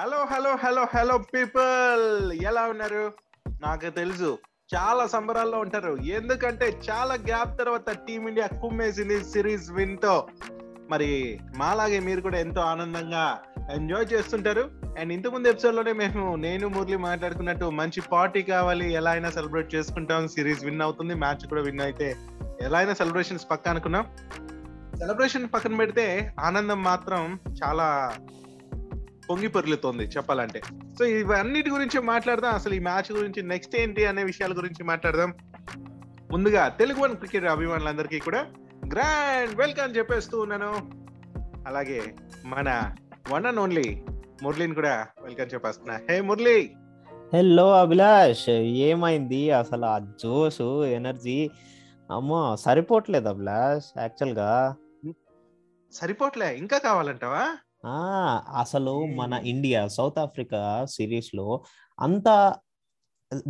Hello hello hello hello people ఎలా ఉన్నారు? నాకు తెలుసు. చాలా సంబరాల్లో ఉంటారు. ఎందుకంటే చాలా గ్యాప్ తర్వాత టీమిండియా కుమ్మేసింది సిరీస్ విన్తో మరి మాలాగే మీరు కూడా ఎంతో ఆనందంగా ఎంజాయ్ చేస్తుంటారు. అండ్ ఇంత ముందు ఎపిసోడ్లోనే మేము నేను మురళి మాట్లాడుకున్నట్టు మంచి పార్టీ కావాలి. ఎలా అయినా సెలబ్రేట్ చేసుకుంటాం. సిరీస్ విన్ అవుతుంది. మ్యాచ్ కూడా విన్ అయితే ఎలా అయినా సెలబ్రేషన్స్ పక్క అనుకున్నాం. సెలబ్రేషన్ పక్కన పెడితే ఆనందం మాత్రం చాలా పొంగి పొర్లుతోంది చెప్పాలంటే. సో ఇవన్నిటి గురించి మాట్లాడదాం. అసలు ఈ మ్యాచ్ గురించి నెక్స్ట్ ఏంటి అనే విషయాల గురించి మాట్లాడదాం. ముందుగా తెలుగు వన్ క్రికెట్ అభిమానులందరికీ కూడా గ్రాండ్ వెల్కమ్ చెప్పేస్తూ ఉన్నాను. అలాగే మన వన్ అండ్ ఓన్లీ మురళిని కూడా వెల్కమ్ చెప్పేస్తున్నా. హే మురళి! హలో అభిలాష్! ఏమైంది? అసలు ఆ జోష్ ఎనర్జీ అమ్మో సరిపోవట్లేదు అభిలాష్ యాక్చువల్గా. సరిపోట్లే ఇంకా కావాలంటావా? అసలు మన. ఇండియా సౌత్ ఆఫ్రికా సిరీస్లో అంత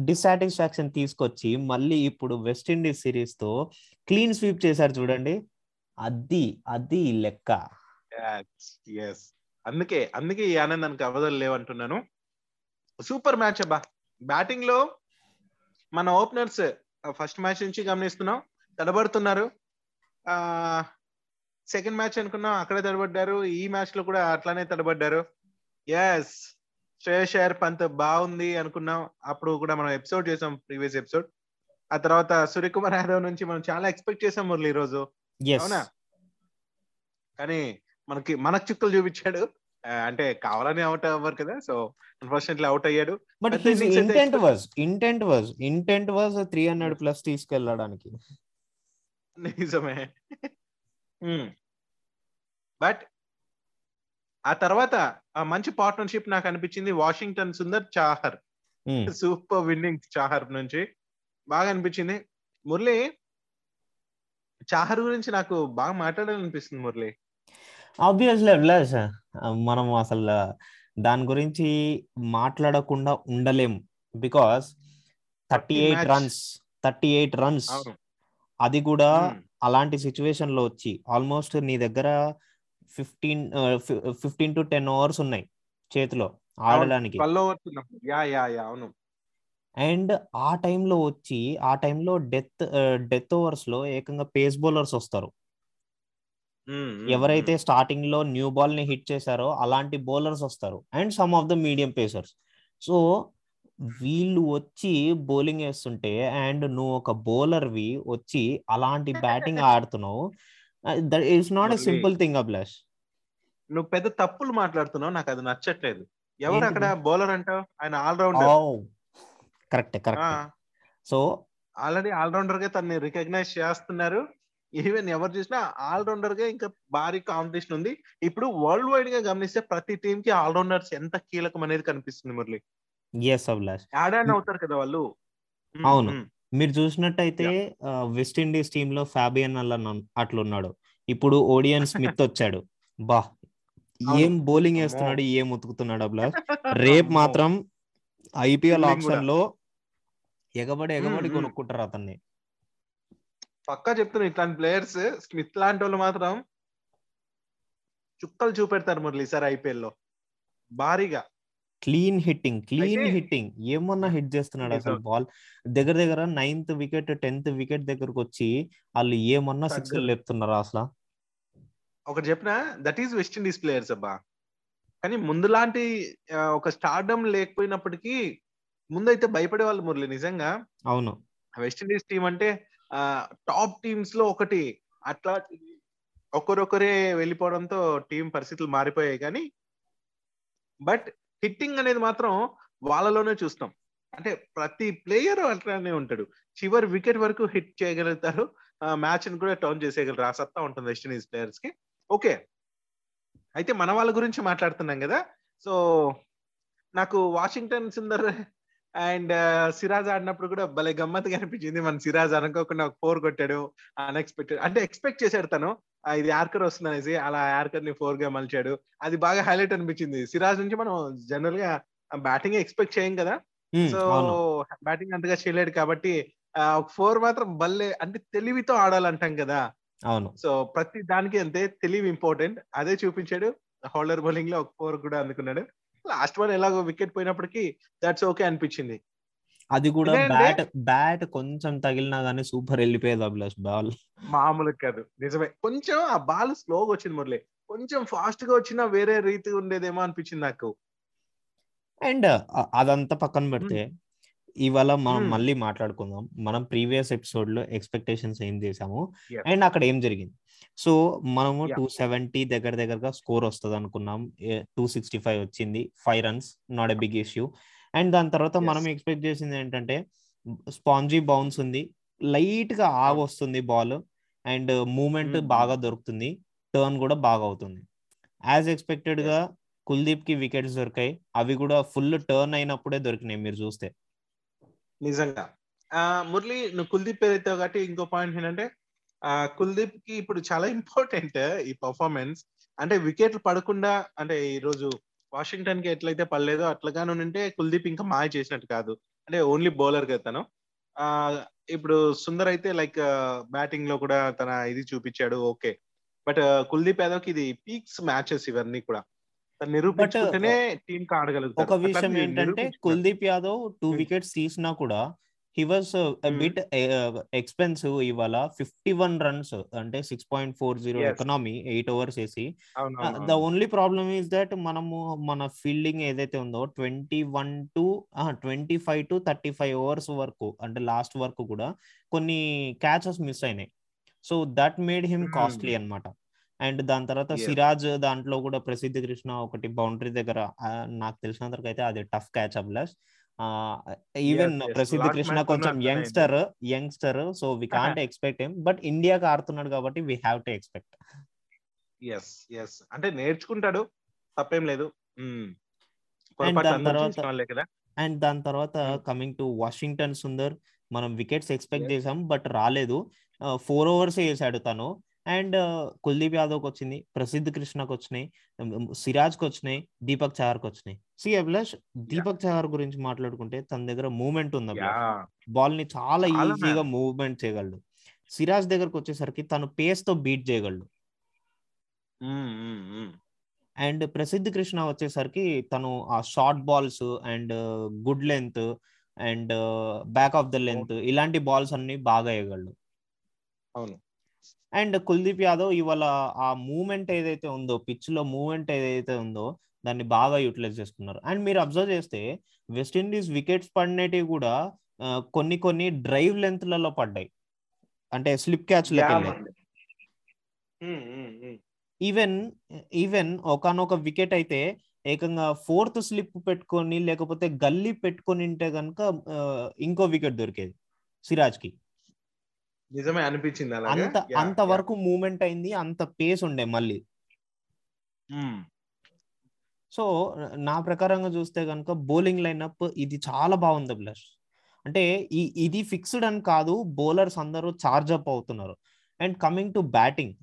డిసాటిస్ఫాక్షన్ తీసుకొచ్చి మళ్ళీ ఇప్పుడు వెస్టిండీస్ సిరీస్తో క్లీన్ స్వీప్ చేశారు చూడండి. అది అది లెక్క. ఎస్ అందుకే అందుకే ఈ ఆనందానికి అవధులు లేవంటున్నాను. సూపర్ మ్యాచ్ అబ్బా. బ్యాటింగ్లో మన ఓపెనర్స్ ఫస్ట్ మ్యాచ్ నుంచి గమనిస్తున్నాం. తడబడుతున్నారు. ఆ సెకండ్ మ్యాచ్ అనుకున్నాం అక్కడే తడబడ్డారు. ఈ మ్యాచ్లో కూడా అట్లానే తడబడ్డారు. ఎస్ శ్రేయస్ అయ్యర్ పంత్ బాగుంది అనుకున్నాం. అప్పుడు కూడా మనం ఎపిసోడ్ చేసాం ప్రీవియస్ ఎపిసోడ్ ఆ తర్వాత సూర్యకుమార్ యాదవ్ నుంచి మనం చాలా ఎక్స్పెక్ట్ చేసాం మురళి ఈ రోజు అవునా? కానీ మనకి మనకు చుక్కలు చూపించాడు. అంటే కావాలని అవుట్ అవ్వరు కదా సో అన్ఫార్చునేట్లీ అవుట్ అయ్యాడు. But intent was intent was intent was three hundred plus తీసుకెళ్ళడానికి. నిజమే. బట్ ఆ తర్వాత ఆ మంచి పార్ట్నర్షిప్ నాకు అనిపించింది Washington Sundar Chahar. Hmm. Super winning Chahar నుంచి. బాగా అనిపించింది. మురళి చాహర్ గురించి నాకు బాగా మాట్లాడాలనిపిస్తుంది మురళి. ఆబ్వియస్లీ అభిలాష్ మనం అసలు దాని గురించి మాట్లాడకుండా ఉండలేం. Because thirty eight runs thirty eight runs అది కూడా Hmm. అలాంటి సిచ్యువేషన్లో వచ్చి ఆల్మోస్ట్ నీ దగ్గర fifteen fifteen to ten overs ఉన్నాయి చేతిలో ఆడడానికి. అవును. అండ్ ఆ టైంలో వచ్చి ఆ టైంలో డెత్ డెత్ ఓవర్స్లో ఏకంగా పేస్ బౌలర్స్ వస్తారు. ఎవరైతే స్టార్టింగ్లో న్యూ బాల్ని హిట్ చేశారో అలాంటి బౌలర్స్ వస్తారు. And some of the medium pacers. So వీళ్ళు వచ్చి బౌలింగ్ వేస్తుంటే అండ్ నువ్వు ఒక బౌలర్ వి వచ్చి అలాంటి బ్యాటింగ్ ఆడుతున్నావు. That is not a. Simple thing Abhilash నువ్వు పెద్ద తప్పులు మాట్లాడుతున్నావు నాకు అది నచ్చట్లేదు. ఎవరు అక్కడ? బౌలర్ అంటావు? ఆయన all-rounder correct correct so already ఆల్రౌండర్గా తనని రికగ్నైజ్ చేస్తున్నారు. ఈవెన్ ఎవరు చూసినా ఆల్రౌండర్గా ఇంకా భారీ కాంపిటీషన్ ఉంది. ఇప్పుడు వరల్డ్ వైడ్గా గమనిస్తే ప్రతి టీమ్కి ఆల్రౌండర్స్ ఎంత కీలకం అనేది కనిపిస్తుంది Murali. Yes Abhilash add on అవుతారు కదా వాళ్ళు. అవును. మీరు చూసినట్టయితే వెస్ట్ ఇండీస్ టీమ్లో ఫ్యాబియన్ అలా అట్లున్నాడు. ఇప్పుడు ఓడియన్ స్మిత్ వచ్చాడు. బా. ఏం బౌలింగ్. వేస్తున్నాడు ఏం ఉతుకుతున్నాడు అభిలాష్ రేపు. మాత్రం ఐపీఎల్ ఆప్షన్లో ఎగబడి ఎగబడి. కొనుక్కుంటారు అతన్ని. పక్కా చెప్తున్నా ఇట్లాంటి ప్లేయర్స్ స్మిత్ లాంటి వాళ్ళు మాత్రం చుక్కలు చూపెడతారు మురళి సార్ ఐపీఎల్లో భారీగా. Clean hitting clean hitting. ఏమన్నా హిట్ చేస్తున్నాడు అసలు. బాల్? దగ్గర దగ్గర నైన్త్ వికెట్ టెన్త్ వికెట్ దగ్గరకు వచ్చి వాళ్ళు ఏమన్నా. సిక్స్ లేపుతున్నారు అసలు? ఒకటి చెప్పిన that is West Indies players అబ్బా. కానీ ముందులాంటి ఆ, ఒక స్టార్డమ్ లేకపోయినప్పటికీ ముందైతే భయపడే వాళ్ళు మురళి నిజంగా. అవును. వెస్ట్ ఇండీస్ టీం అంటే టాప్ టీమ్స్లో ఒకటి అట్లా ఒకరొకరే వెళ్ళిపోవడంతో టీం పరిస్థితులు మారిపోయాయి కానీ బట్ హిట్టింగ్ అనేది మాత్రం వాళ్ళలోనే చూస్తాం. అంటే ప్రతి ప్లేయర్ అట్లానే ఉంటాడు. చివరి వికెట్ వరకు హిట్ చేయగలుగుతారు. మ్యాచ్ని కూడా టర్న్ చేసేయగలరు. ఆ సత్తా ఉంటుంది వెస్ట్ ఇండీస్ ప్లేయర్స్కి. ఓకే అయితే మన వాళ్ళ గురించి మాట్లాడుతున్నాం కదా. సో నాకు వాషింగ్టన్ సుందర్ అండ్ సిరాజ్ ఆడినప్పుడు కూడా భలే గమ్మత్తుగా అనిపించింది. మన సిరాజ్ అనుకోకుండా ఒక ఫోర్ కొట్టాడు అన్ఎక్స్పెక్టెడ్ అంటే ఎక్స్పెక్ట్ చేశాడు తను. ఇది యార్కర్ వస్తుంది అనేసి అలా యార్కర్ని ఫోర్గా మలిచాడు. అది బాగా హైలైట్ అనిపించింది. సిరాజ్ నుంచి మనం జనరల్గా బ్యాటింగ్ ఎక్స్పెక్ట్ చేయం కదా. సో బ్యాటింగ్ అంతగా చేయలేడు కాబట్టి ఒక ఫోర్ మాత్రం భలే అంటే తెలివితో ఆడాలంటాం కదా. అవును. సో ప్రతి దానికి అంతే తెలివి ఇంపార్టెంట్ అదే చూపించాడు. హోల్డర్ బౌలింగ్లో ఒక ఫోర్ కూడా అందుకున్నాడు. లాస్ట్ వన్ ఎలాగో వికెట్ పోయినప్పటికీ దట్స్ ఓకే అనిపించింది. అది కూడా బ్యాట్ బ్యాట్ కొంచెం తగిలినా గానీ సూపర్ వెళ్ళిపోయేది అభిలాష్ బాల్ మామూలు కాదు. నిజమే. కొంచెం ఆ బాల్ స్లోగా వచ్చింది మురళి. కొంచెం ఫాస్ట్గా వచ్చినా వేరే రీతి ఉండేదేమో అనిపించింది నాకు. అండ్ అదంతా పక్కన పెడితే ఇవాళ మనం. మళ్ళీ మాట్లాడుకుందాం. మనం ప్రీవియస్ ఎపిసోడ్లో ఎక్స్పెక్టేషన్స్ ఏం చేసాము. అండ్ అక్కడ ఏం జరిగింది? సో మనము. టూ సెవెంటీ దగ్గర దగ్గరగా స్కోర్ వస్తుంది అనుకున్నాం టూ సిక్స్టీ ఫైవ్ వచ్చింది. Five runs not a big issue and దాని తర్వాత. మనం ఎక్స్పెక్ట్ చేసింది ఏంటంటే స్పాంజీ బౌన్స్ ఉంది. లైట్గా ఆగ్ వస్తుంది బాల్ అండ్ మూమెంట్ Hmm. బాగా దొరుకుతుంది. టర్న్ కూడా బాగా అవుతుంది. యాజ్ ఎక్స్పెక్టెడ్గా కుల్దీప్కి వికెట్స్ దొరికాయి. అవి కూడా ఫుల్ టర్న్ అయినప్పుడే దొరికినాయి మీరు చూస్తే. నిజంగా. ఆ మురళి నువ్వు కుల్దీప్ పేరు ఎత్తావు కాబట్టి ఇంకో పాయింట్ ఏంటంటే ఆ కుల్దీప్కి ఇప్పుడు చాలా ఇంపార్టెంట్ ఈ పర్ఫార్మెన్స్ అంటే వికెట్లు పడకుండా అంటే ఈ రోజు వాషింగ్టన్కి ఎట్లయితే పడలేదో అట్లాగానే ఉంటే కుల్దీప్ ఇంకా మాయ చేసినట్టు కాదు. అంటే ఓన్లీ బౌలర్గా తను. ఆ ఇప్పుడు సుందర్ అయితే లైక్ బ్యాటింగ్లో కూడా తన ఇది చూపించాడు ఓకే బట్ కుల్దీప్ యాదవ్కి ఇది పీక్స్ మ్యాచెస్ ఇవన్నీ కూడా. నిరూపించుకుంటేనే టీం ఒక విషయం ఏంటంటే. కుల్దీప్ యాదవ్ టూ. వికెట్స్ తీసినా కూడా హీ Hmm. బిట్ ఎక్స్పెన్సివ్ ఇవాళ ఫిఫ్టీ వన్ రన్స్ అంటే six point four zero. Economy eight overs వేసి the. Only problem is that మనము మన ఫీల్డింగ్ ఏదైతే ఉందో twenty one to twenty five to thirty five overs వరకు అంటే లాస్ట్ వరకు కూడా కొన్ని క్యాచెస్ మిస్ అయినాయి so that made him. Costly అన్నమాట అండ్ దాని తర్వాత. సిరాజ్ దాంట్లో కూడా ప్రసిద్ధ కృష్ణ ఒకటి బౌండరీ దగ్గర నాకు తెలిసినంత అయితే అది tough catch Abhilash even. Prasidh Krishna కొంచెం youngster youngster so we can't expect him but ఇండియాకి ఆడుతున్నాడు కాబట్టి we have to expect yes yes అంటే నేర్చుకుంటాడు తప్పేం లేదు మ్మ్. పొరపాటు దాని తర్వాత- అండ్ దాని తర్వాత Hmm. Coming to Washington Sundar మనం వికెట్స్ ఎక్స్పెక్ట్. చేసాం బట్ రాలేదు ఫోర్ ఓవర్స్ వేసాడు తను అండ్ కుల్దీప్ యాదవ్కి వచ్చింది ప్రసిద్ధ్ కృష్ణకి వచ్చినాయి సిరాజ్కి వచ్చినాయి దీపక్ చహర్కి వచ్చినాయి. సి అభిలాష్ దీపక్ చహర్ గురించి మాట్లాడుకుంటే తన దగ్గర మూమెంట్ ఉంది బాల్ని చాలా ఈజీగా మూవ్మెంట్ చేయగలడు. సిరాజ్ దగ్గరకు వచ్చేసరికి తను పేస్తో బీట్ చేయగలడు. అండ్ ప్రసిద్ధ్ కృష్ణ వచ్చేసరికి తను ఆ short balls and good length and back of the length ఇలాంటి బాల్స్ అన్ని బాగా వేయగలడు. అవును. అండ్ కుల్దీప్ యాదవ్ ఇవాళ ఆ మూమెంట్ ఏదైతే ఉందో పిచ్లో మూమెంట్ ఏదైతే ఉందో దాన్ని బాగా యూటిలైజ్ చేసుకున్నారు. అండ్ మీరు అబ్జర్వ్ చేస్తే వెస్టిండీస్ వికెట్స్ పడినవి కూడా కొన్ని కొన్ని డ్రైవ్ లెంత్లలో పడ్డాయి. అంటే స్లిప్ క్యాచ్. ఈవెన్ ఈవెన్ ఒకనొక వికెట్ అయితే ఏకంగా ఫోర్త్ స్లిప్ పెట్టుకొని లేకపోతే గల్లీ పెట్టుకొని ఉంటే గనుక ఆ, ఇంకో వికెట్ దొరికేది సిరాజ్కి నిజమే అనిపించింది అంత అంత. వరకు మూమెంట్ అయింది అంత పేస్ ఉండే మళ్ళీ మ్మ్. సో నా ప్రకారంగా చూస్తే కనుక బౌలింగ్ లైనప్ ఇది చాలా బాగుంది అభిలాష్ అంటే ఈ ఇది ఫిక్స్డ్ అని కాదు బౌలర్స్ అందరూ చార్జ్ అప్ అవుతున్నారు and coming to batting.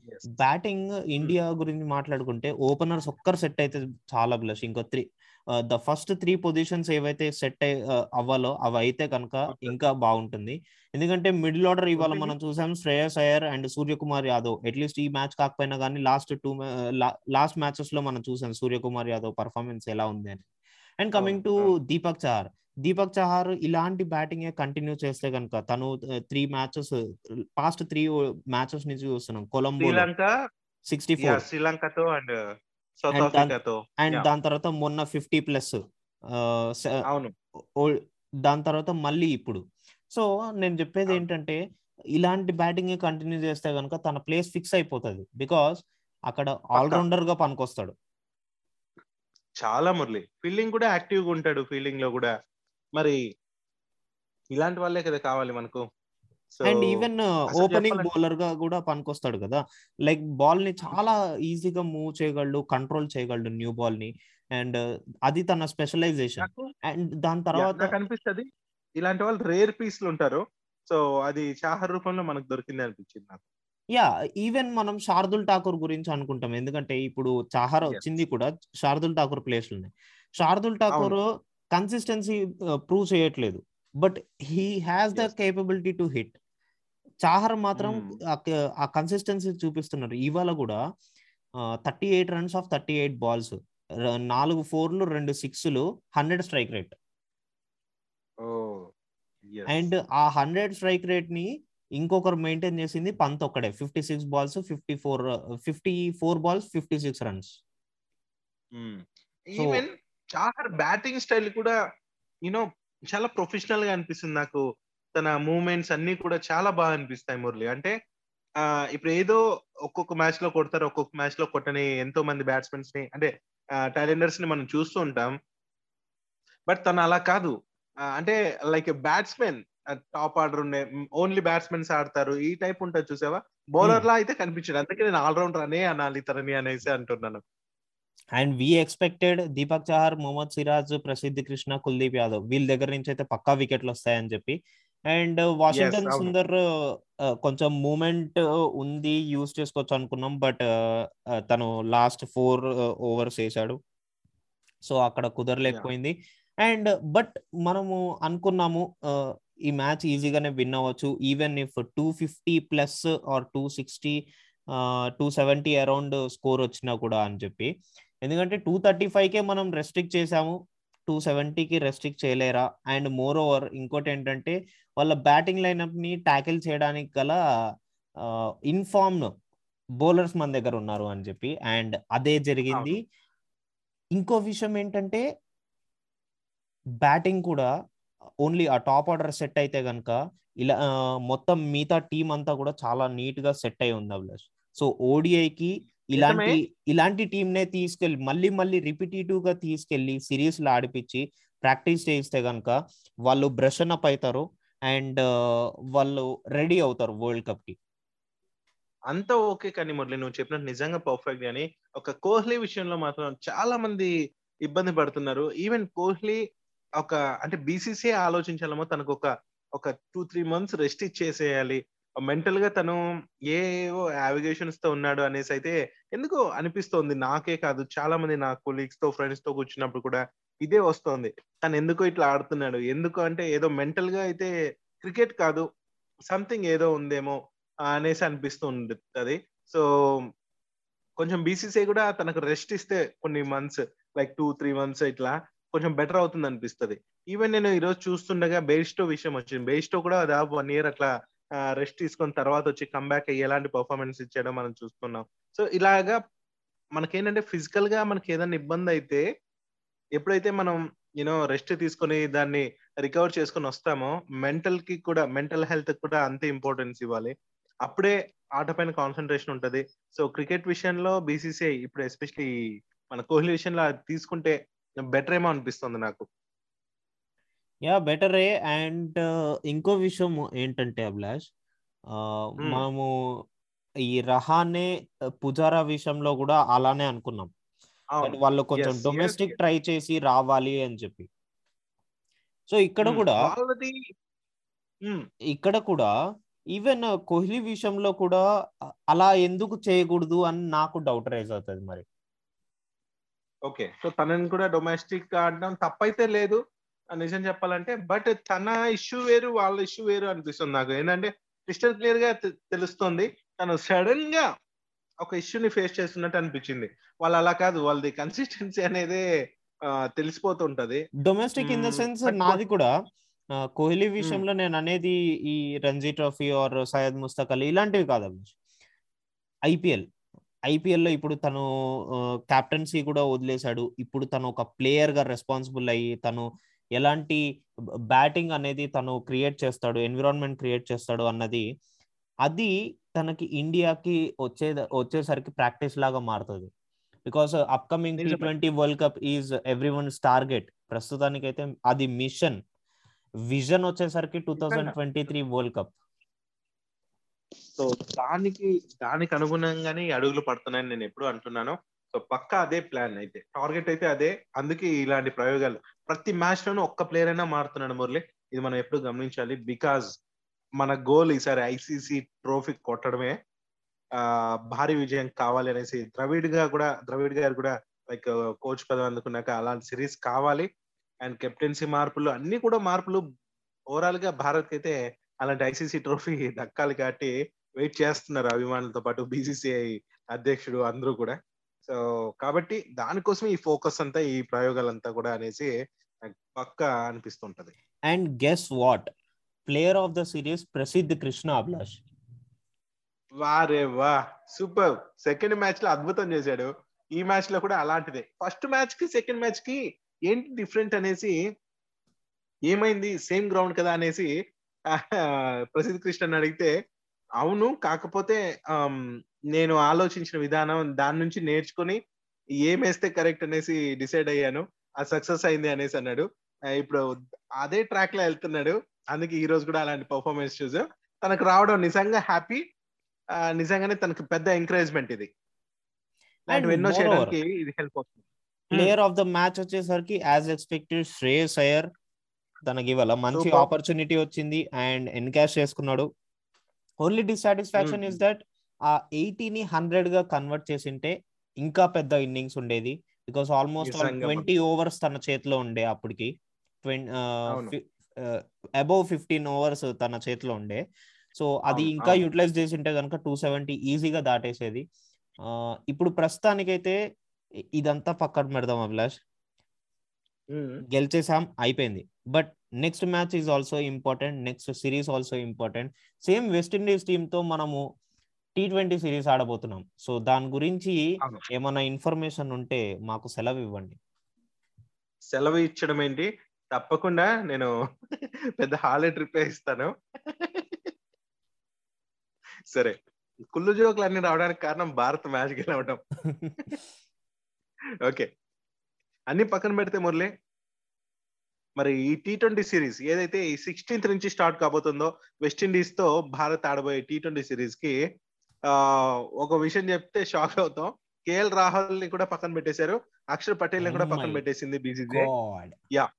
Batting India గురించి మాట్లాడుకుంటే ఓపెనర్స్ ఒక్కరు సెట్ అయితే చాలా బ్లష్ ఇంకో three the first three positions ఏవైతే సెట్ అవ్వాలో అవి అయితే కనుక. ఇంకా బాగుంటుంది ఎందుకంటే మిడిల్ ఆర్డర్ ఇవాళ. మనం చూసాం Shreyas Iyer and Suryakumar Yadav at least ఈ మ్యాచ్ కాకపోయినా కానీ లాస్ట్ టూ లాస్ట్ మ్యాచెస్లో మనం చూసాం సూర్యకుమార్ యాదవ్ పర్ఫార్మెన్స్ ఎలా ఉంది అని and coming to. Deepak Chahar Deepak Chahar ఇలాంటి బ్యాటింగ్ కంటిన్యూ చేస్తే కనుక తను three matches past three matches నుంచి చూస్తున్నాం. కొలంబో శ్రీలంక? సిక్స్టీ ఫోర్ శ్రీలంకతో అండ్ అండ్. దాని తర్వాత మొన్న ఫిఫ్టీ ప్లస్ దాని తర్వాత మళ్ళీ ఇప్పుడు. సో నేను చెప్పేది. ఏంటంటే ఇలాంటి బ్యాటింగ్ కంటిన్యూ చేస్తే కనుక తన ప్లేస్ ఫిక్స్ అయిపోతుంది. బికాస్ అక్కడ ఆల్రౌండర్గా పనికొస్తాడు. చాలా మురళి. ఫీల్డింగ్ కూడా యాక్టివ్గా ఉంటాడు ఫీల్డింగ్లో కూడా. మరి ఇలాంటి వాళ్ళే కదా కావాలి మనకు. సో అండ్ ఈవెన్ ఓపెనింగ్ చెప్పాలంటే- బౌలర్గా కూడా పనికొస్తాడు కదా. లైక్ బాల్ని చాలా ఈజీగా మూవ్ చేయగలడు కంట్రోల్ చేయగలడు న్యూ బాల్ని. అండ్ అది తన స్పెషలైజేషన్ అండ్ దాని తర్వాత నాకు అనిపిస్తుంది ఇలాంటి వాళ్ళు రేర్ పీస్లు ఉంటారు. సో అది చాహర్ రూపంలో మనకు దొరికింది అనిపించింది నాకు. యా ఈవెన్ మనం శార్దుల్ ఠాకూర్ గురించి అనుకుంటాం. ఎందుకంటే ఇప్పుడు చాహర్. వచ్చింది కూడా శార్దుల్ ఠాకూర్ ప్లేస్లోనే. శార్దుల్ ఠాకూర్ కన్సిస్టెన్సీ ప్రూవ్ చేయట్లేదు. But he has the. Capability to hit. Chahar మాత్రం Hmm. ఆ కన్సిస్టెన్సీ చూపిస్తున్నారు. ఇవాళ కూడా thirty eight runs of thirty eight balls నాలుగు ఫోర్లు రెండు సిక్స్లు హండ్రెడ్ స్ట్రైక్ రేట్. ఓ అండ్ ఆ హండ్రెడ్ స్ట్రైక్ రేట్ని ఇంకొకరు మెయింటైన్ చేసింది పంత్ ఒక్కడే. Fifty six balls fifty four fifty four balls fifty six runs. Even Chahar batting style కూడా యూనో చాలా ప్రొఫెషనల్గా అనిపిస్తుంది నాకు. తన మూమెంట్స్ అన్ని కూడా చాలా బాగా అనిపిస్తాయి మురళి. అంటే ఆ ఇప్పుడు ఏదో ఒక్కొక్క మ్యాచ్లో కొడతారు ఒక్కొక్క మ్యాచ్లో కొట్టని ఎంతో మంది బ్యాట్స్మెన్స్ని అంటే టాలెండర్స్ని మనం చూస్తూ ఉంటాం. బట్ తను అలా కాదు. అంటే లైక్ బ్యాట్స్మెన్ టాప్ ఆర్డర్ ఉండే ఓన్లీ బ్యాట్స్మెన్స్ ఆడతారు. ఈ టైప్ ఉంటుంది చూసావా? బౌలర్ లా అయితే కనిపించాడు. అందుకే నేను ఆల్రౌండర్ అనే అనాలి తనని అనేసి అంటున్నాను. And we expected Deepak Chahar Mohammed Siraj Prasidh Krishna Kuldeep Yadav వీళ్ళ దగ్గర నుంచి అయితే పక్కా వికెట్లు వస్తాయని చెప్పి. And Washington. సుందర్ కొంచెం మూమెంట్ ఉంది యూస్ చేసుకోవచ్చు అనుకున్నాం. బట్ తను లాస్ట్ ఫోర్ ఓవర్స్ వేసాడు. సో అక్కడ కుదరలేకపోయింది. అండ్ బట్ మనము అనుకున్నాము ఈ మ్యాచ్ ఈజీగానే విన్ అవ్వచ్చు. Even if two fifty plus or two sixty two seventy around score వచ్చినా కూడా అని చెప్పి. ఎందుకంటే టూ థర్టీ ఫైవ్కే మనం రెస్ట్రిక్ట్ చేసాము టూ సెవెంటీకి రెస్ట్రిక్ట్ చేయలేరా? అండ్ మోర్ ఓవర్ ఇంకోటి ఏంటంటే వాళ్ళ బ్యాటింగ్ లైనప్ని ట్యాకిల్ చేయడానికి గల ఇన్ఫార్మ్ బౌలర్స్ మన దగ్గర ఉన్నారు అని చెప్పి. అండ్ అదే జరిగింది. ఇంకో విషయం ఏంటంటే బ్యాటింగ్ కూడా ఓన్లీ ఆ టాప్ ఆర్డర్ సెట్ అయితే గనక ఇలా మొత్తం మిగతా టీం అంతా కూడా చాలా నీట్గా సెట్ అయి ఉంది అభిలాష్. సో ఓడిఐకి ఇలాంటి ఇలాంటి టీం నే తీసుకెళ్ళి మళ్ళీ మళ్ళీ రిపిటేటివ్గా తీసుకెళ్ళి సిరీస్లో ఆడిపించి ప్రాక్టీస్ చేయిస్తే గనక వాళ్ళు బ్రష్ అప్ అవుతారు అండ్ వాళ్ళు రెడీ అవుతారు వరల్డ్ కప్కి అంతా ఓకే కానీ మురళి నువ్వు చెప్పినట్టు నిజంగా పర్ఫెక్ట్ కానీ ఒక కోహ్లీ విషయంలో మాత్రం చాలా మంది ఇబ్బంది పడుతున్నారు. ఈవెన్ కోహ్లీ ఒక అంటే బీసీసీ ఆలోచించాలేమో తనకు ఒక ఒక టూ త్రీ మంత్స్ రెస్ట్ ఇచ్చేసేయాలి. మెంటల్గా తను ఏవో యావిగేషన్స్తో ఉన్నాడు అనేసి అయితే ఎందుకో అనిపిస్తోంది. నాకే కాదు చాలా మంది నా కొలీగ్స్తో ఫ్రెండ్స్తో కూర్చున్నప్పుడు కూడా ఇదే వస్తోంది. తను ఎందుకో ఇట్లా ఆడుతున్నాడు? ఎందుకు అంటే ఏదో మెంటల్గా అయితే క్రికెట్ కాదు సంథింగ్ ఏదో ఉందేమో అనేసి అనిపిస్తూ ఉంటుంది సో కొంచెం బీసీసీ కూడా తనకు రెస్ట్ ఇస్తే కొన్ని months like two three months ఇట్లా కొంచెం బెటర్ అవుతుంది అనిపిస్తుంది ఈవెన్ నేను ఈరోజు చూస్తుండగా బెయిస్టో విషయం వచ్చింది. బేస్టో కూడా దాదాపు వన్ ఇయర్ అట్లా రెస్ట్ తీసుకొని తర్వాత వచ్చి కంబ్యాక్ అయ్యి ఎలాంటి పర్ఫార్మెన్స్ ఇచ్చాడో మనం చూస్తున్నాం సో ఇలాగా మనకేంటంటే ఫిజికల్గా మనకి ఏదైనా ఇబ్బంది అయితే ఎప్పుడైతే మనం యూనో రెస్ట్ తీసుకొని దాన్ని రికవర్ చేసుకొని వస్తామో మెంటల్కి కూడా మెంటల్ హెల్త్ కూడా అంతే ఇంపార్టెన్స్ ఇవ్వాలి. అప్పుడే ఆట పైన కాన్సన్ట్రేషన్ ఉంటుంది. సో క్రికెట్ విషయంలో బీసీసీఐ ఇప్పుడు ఎస్పెషలీ మన కోహ్లీ విషయంలో తీసుకుంటే బెటర్ ఏమో అనిపిస్తుంది నాకు యా బెటరే అండ్ ఇంకో విషయం ఏంటంటే అభిలాష్. మనము ఈ రహానే పుజారా విషయంలో కూడా అలానే అనుకున్నాం వాళ్ళు కొంచెం డొమెస్టిక్. ట్రై చేసి రావాలి అని చెప్పి సో ఇక్కడ. కూడా. ఇక్కడ కూడా ఈవెన్ కోహ్లీ విషయంలో కూడా అలా ఎందుకు చేయకూడదు అని నాకు డౌట్ రైజ్ అవుతుంది మరి ఓకే. సో తనని కూడా డొమెస్టిక్ ఆడడం తప్పైతే లేదు. నిజం చెప్పాలంటే బట్ తన ఇష్యూ వేరు వాళ్ళ ఇష్యూ వేరు అనిపిస్తుంది నాకు. ఏంటంటే క్రిస్టల్ క్లియర్గా తెలుస్తుంది. తను సడన్గా ఒక ఇష్యూని ఫేస్ చేస్తున్నట్టు అనిపించింది. వాళ్ళు అలా కాదు. వాళ్ళది కన్సిస్టెన్సీ అనేది తెలిసిపోతుంటది. డొమెస్టిక్ ఇన్ ద సెన్స్ నాది కూడా కోహ్లీ విషయంలో నేను అనేది ఈ రంజీ ట్రోఫీ ఆర్ సయ్యద్ ముస్తక్ అలీ ఇలాంటివి కాదు ఐపీఎల్ ఐపీఎల్లో ఇప్పుడు తను కెప్టెన్సీ కూడా వదిలేశాడు. ఇప్పుడు తను ఒక ప్లేయర్గా రెస్పాన్సిబుల్ అయ్యి తను ఎలాంటి బ్యాటింగ్ అనేది తను క్రియేట్ చేస్తాడు ఎన్విరాన్మెంట్ క్రియేట్ చేస్తాడు అన్నది అది తనకి ఇండియాకి వచ్చే వచ్చేసరికి ప్రాక్టీస్ లాగా మారుతుంది. Because upcoming T. Twenty world cup is every one's target. ప్రస్తుతానికైతే అది మిషన్. విజన్ వచ్చేసరికి two thousand twenty three world cup. So దానికి దానికి అనుగుణంగానే ఈ అడుగులు పడుతున్నాయని నేను ఎప్పుడు అంటున్నాను. సో పక్కా అదే ప్లాన్ అయితే. టార్గెట్ అయితే అదే. అందుకే ఇలాంటి ప్రయోగాలు. ప్రతి మ్యాచ్ లోనూ ఒక్క ప్లేయర్ అయినా మారుతున్నాడు మురళి. ఇది మనం ఎప్పుడు గమనించాలి. బికాజ్ మన గోల్ ఈసారి ఐసీసీ ట్రోఫీ కొట్టడమే ఆ భారీ విజయం కావాలి అనేసి ద్రవిడ్గా కూడా ద్రవిడ్ గారు కూడా లైక్ కోచ్ పదవి అందుకున్నాక అలాంటి సిరీస్ కావాలి. అండ్ కెప్టెన్సీ మార్పులు అన్ని కూడా మార్పులు ఓవరాల్గా భారత్ అయితే అలాంటి ఐసీసీ ట్రోఫీ దక్కాలి కాబట్టి వెయిట్ చేస్తున్నారు అభిమానులతో పాటు బీసీసీఐ అధ్యక్షుడు అందరూ కూడా. సో కాబట్టి దానికోసం ఈ ఫోకస్ అంతా ఈ ప్రయోగాలంతా కూడా అనేసి పక్కా అనిపిస్తుంటది. And guess what? Player of the series Prasidh Krishna Abhilash. వారే వా! సూపర్! సెకండ్ మ్యాచ్లో అద్భుతం చేశాడు. ఈ మ్యాచ్లో కూడా అలాంటిదే. ఫస్ట్ మ్యాచ్కి సెకండ్ మ్యాచ్కి ఏంటి డిఫరెంట్ అనేసి ఏమైంది? సేమ్ గ్రౌండ్ కదా అనేసి ప్రసిద్ధ్ కృష్ణ అడిగితే అవును కాకపోతే నేను ఆలోచించిన విధానం దాని నుంచి నేర్చుకుని ఏం వేస్తే కరెక్ట్ అనేసి డిసైడ్ అయ్యాను. అది సక్సెస్ అయింది అనేసి అన్నాడు. ఆ, ఇప్పుడు అదే ట్రాక్లో వెళ్తున్నాడు. అందుకే ఈ రోజు కూడా అలాంటి పర్ఫార్మెన్స్ చూసాం. తనకు రావడం నిజంగా హ్యాపీ. నిజంగానే తనకు పెద్ద ఎంకరేజ్మెంట్ ఇది. ఇలాంటివి ఎన్నో చేయడానికి ఇది హెల్ప్ అవుతుంది ప్లేయర్ ఆఫ్ ద మ్యాచ్ వచ్చేసరికి యాజ్ ఎక్స్పెక్టెడ్ శ్రేయస్ అయ్యర్ తనకి ఇవాళ మంచి. ఆపర్చునిటీ వచ్చింది అండ్ ఎన్కాష్ చేసుకున్నాడు only dissatisfaction Hmm. Is that ఆ ఎయిటీని హండ్రెడ్గా కన్వర్ట్ చేసింటే ఇంకా పెద్ద ఇన్నింగ్స్ ఉండేది బికాస్ ఆల్మోస్ట్ ట్వంటీ ఓవర్స్ తన చేతిలో ఉండే అప్పటికి. అబౌవ్ ఫిఫ్టీన్ ఓవర్స్ తన చేతిలో ఉండే సో అది ఇంకా. యూటిలైజ్ చేసి ఉంటే కనుక టూ సెవెంటీ ఈజీగా దాటేసేది ఇప్పుడు ప్రస్తుతానికైతే ఇదంతా పక్కన పెడదాం అభిలాష్. గెలిచేసాం అయిపోయింది. But next match is also important next series also important same West Indies టీమ్తో మనము టీ ట్వంటీ సిరీస్ ఆడబోతున్నాం. సో దాని గురించి. ఏమైనా ఇన్ఫర్మేషన్ ఉంటే మాకు సెలవు ఇవ్వండి. సెలవు ఇచ్చడం ఏంటి? తప్పకుండా నేను పెద్ద హాలిడే ట్రిప్ ఇస్తాను. సరే కుళ్ళు జోకులు అన్ని రావడానికి కారణం భారత్ మ్యాచ్ గెలవడం. ఓకే అన్ని పక్కన పెడితే మురళి మరి ఈ టీ ట్వంటీ సిరీస్ ఏదైతే ఈ సిక్స్టీన్త్ నుంచి స్టార్ట్ కాబోతుందో వెస్టిండీస్తో భారత్ ఆడబోయే టీ ట్వంటీ సిరీస్కి ఆ ఒక విషయం చెప్తే షాక్ అవుతాం. కేఎల్ రాహుల్ని కూడా పక్కన పెట్టేశారు. అక్షర్ పటేల్ని కూడా Oh పక్కన my పెట్టేసింది బీసీసీఐ గాడ్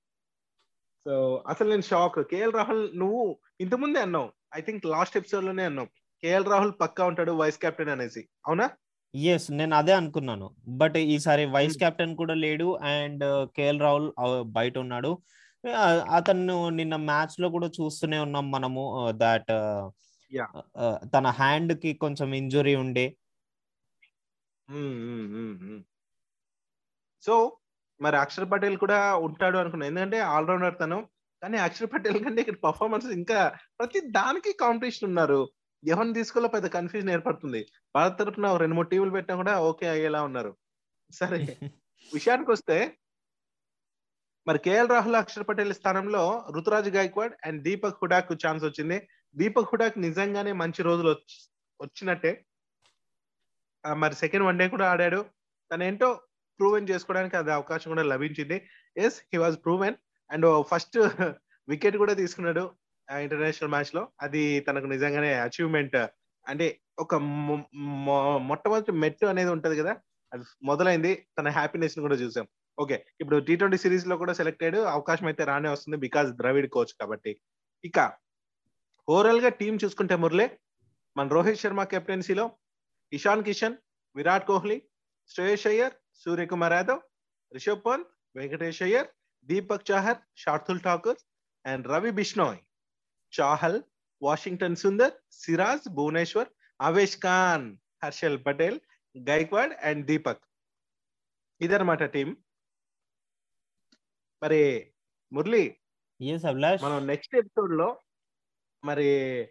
సో అసలు నేను షాక్ కేఎల్ రాహుల్ నువ్వు ఇంతకుముందే అన్నావు. ఐ థింక్ లాస్ట్ ఎపిసోడ్లోనే అన్నావు. కేఎల్ రాహుల్ పక్కా ఉంటాడు వైస్ కెప్టెన్ అనేసి. అవునా? ఎస్ నేను అదే అనుకున్నాను. బట్ ఈసారి వైస్ Hmm. కెప్టెన్ కూడా లేడు అండ్ కేఎల్ రాహుల్ బయట ఉన్నాడు. అతను నిన్న మ్యాచ్లో కూడా చూస్తూనే ఉన్నాం మనము దాట్ Yeah. తన హ్యాండ్కి కొంచెం ఇంజురీ ఉండే. సో మరి అక్షర్ పటేల్ కూడా ఉంటాడు అనుకున్నాను ఎందుకంటే ఆల్రౌండర్ తను. కానీ అక్షర్ పటేల్ కంటే ఇక్కడ పర్ఫార్మెన్స్ ఇంకా ప్రతి దానికి కాంపిటీషన్ ఉన్నారు. ఎవరిని తీసుకోలో పెద్ద కన్ఫ్యూజన్ ఏర్పడుతుంది. భారత్ తరపున ఒక రెండు మూడు టీములు పెట్టినా కూడా ఓకే అయ్యేలా ఉన్నారు. సరే. విషయానికి వస్తే మరి కేఎల్ రాహుల్ అక్షర్ పటేల్ స్థానంలో రుతురాజ్ గైక్వాడ్ అండ్ దీపక్ హుడాక్ ఛాన్స్ వచ్చింది. దీపక్ హుడాక్ నిజంగానే మంచి రోజులు వచ్చి- వచ్చినట్టే. మరి సెకండ్ వన్ డే కూడా ఆడాడు. తను ఏంటో ప్రూవెన్ చేసుకోవడానికి అది అవకాశం కూడా లభించింది. Yes he was proven and first wicket కూడా తీసుకున్నాడు. ఇంటర్నేషనల్ మ్యాచ్లో అది తనకు నిజంగానే అచీవ్మెంట్ అంటే ఒక మొ- మొట్టమొదటి మెట్టు అనేది ఉంటది కదా? అది మొదలైంది. తన హ్యాపీనెస్ని కూడా చూసాం. ఓకే. ఇప్పుడు టీ ట్వంటీ సిరీస్లో కూడా సెలెక్ట్ అయ్యాడు. అవకాశం అయితే రానే వస్తుంది బికాస్ ద్రవిడ్ కోచ్ కాబట్టి. ఇక ఓవరాల్గా టీం చూసుకుంటే మురళే మన రోహిత్ శర్మ కెప్టెన్సీలో Ishan Kishan Virat Kohli Shreyas Iyer Suryakumar Yadav Rishabh Pant Venkatesh Iyer Deepak Chahar Shardul Thakur and Ravi Bishnoi. Chahal Washington Sundar Siraj Bhuvneshwar Avesh Khan Harshal Patel Gaikwad and Deepak ఇదన్నమాట టీం మరి మురళి మనం నెక్స్ట్ ఎపిసోడ్లో మరి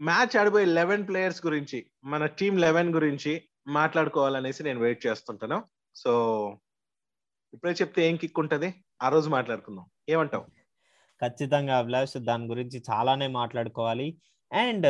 మ్యాచ్ ఆడిపోయే లెవెన్ ప్లేయర్స్ గురించి మన టీమ్ లెవెన్ గురించి మాట్లాడుకోవాలనేసి నేను వెయిట్ చేస్తుంటాను. సో ఇప్పుడే చెప్తే ఏం కిక్ ఉంటది? ఆ రోజు మాట్లాడుకుందాం. ఏమంటావు? ఖచ్చితంగా అభిలాష్ దాని గురించి చాలానే మాట్లాడుకోవాలి. అండ్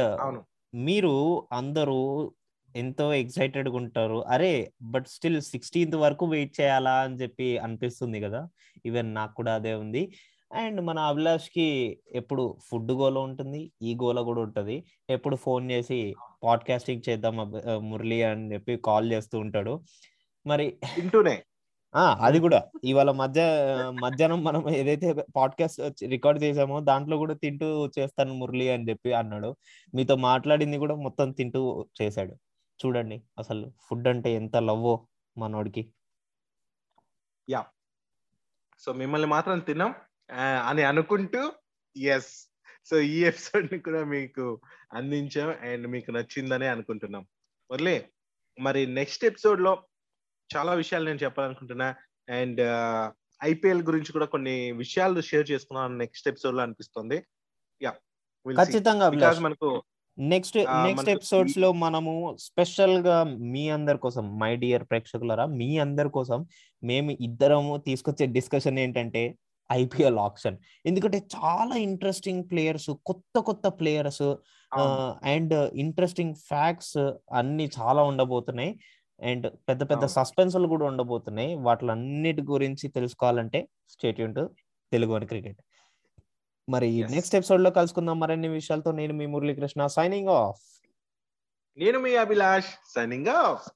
మీరు అందరూ ఎంతో ఎక్సైటెడ్గా ఉంటారు. అరే బట్ స్టిల్ సిక్స్టీన్త్ వరకు వెయిట్ చేయాలా అని చెప్పి అనిపిస్తుంది కదా. ఈవెన్ నాకు కూడా అదే ఉంది. అండ్ మన అభిలాష్కి ఎప్పుడు ఫుడ్ గోల ఉంటుంది ఈ గోల కూడా ఉంటది. ఎప్పుడు ఫోన్ చేసి పాడ్కాస్టింగ్ చేద్దాం మురళి అని చెప్పి కాల్ చేస్తూ ఉంటాడు. మరి తింటూనే ఆ అది కూడా. ఇవాళ మధ్య మధ్యాహ్నం మనం ఏదైతే పాడ్కాస్ట్ రికార్డ్ చేసామో దాంట్లో కూడా తింటూ చేస్తాను మురళి అని చెప్పి అన్నాడు. మీతో మాట్లాడింది కూడా మొత్తం తింటూ చేశాడు. చూడండి అసలు ఫుడ్ అంటే ఎంత లవ్వో మనోడికి. యా. సో మిమ్మల్ని మాత్రం తిన్నాం అని అనుకుంటూ ఎస్ సో ఈ ఎపిసోడ్ని కూడా మీకు అందించాం అండ్ మీకు నచ్చిందని అనుకుంటున్నాం. మురళి మరి నెక్స్ట్ ఎపిసోడ్లో చాలా విషయాలు నేను చెప్పాలనుకుంటున్నా. అండ్ ఐపీఎల్ గురించి కూడా కొన్ని విషయాలు షేర్ చేసుకున్నాను నెక్స్ట్ ఎపిసోడ్లో అనిపిస్తుంది. యా ఖచ్చితంగా మనకు నెక్స్ట్ నెక్స్ట్ ఎపిసోడ్స్లో మనము స్పెషల్గా మీ అందరి కోసం మై డియర్ ప్రేక్షకులరా మీ అందరి కోసం మేము ఇద్దరము తీసుకొచ్చే డిస్కషన్ ఏంటంటే ఐపీఎల్ ఆప్షన్. ఎందుకంటే చాలా ఇంట్రెస్టింగ్ ప్లేయర్స్ కొత్త కొత్త ప్లేయర్స్ అండ్ ఇంట్రెస్టింగ్ ఫ్యాక్ట్స్ అన్ని చాలా ఉండబోతున్నాయి. అండ్ పెద్ద పెద్ద. సస్పెన్స్లు కూడా ఉండబోతున్నాయి. వాటిలన్నిటి గురించి తెలుసుకోవాలంటే స్టేట్ యూన్ తెలుగు అని క్రికెట్. మరి. నెక్స్ట్ ఎపిసోడ్లో కలుసుకుందాం మరిన్ని విషయాలతో. నేను మీ మురళీకృష్ణ సైనింగ్ ఆఫ్ నేను మీ అభిలాష్ సైనింగ్ ఆఫ్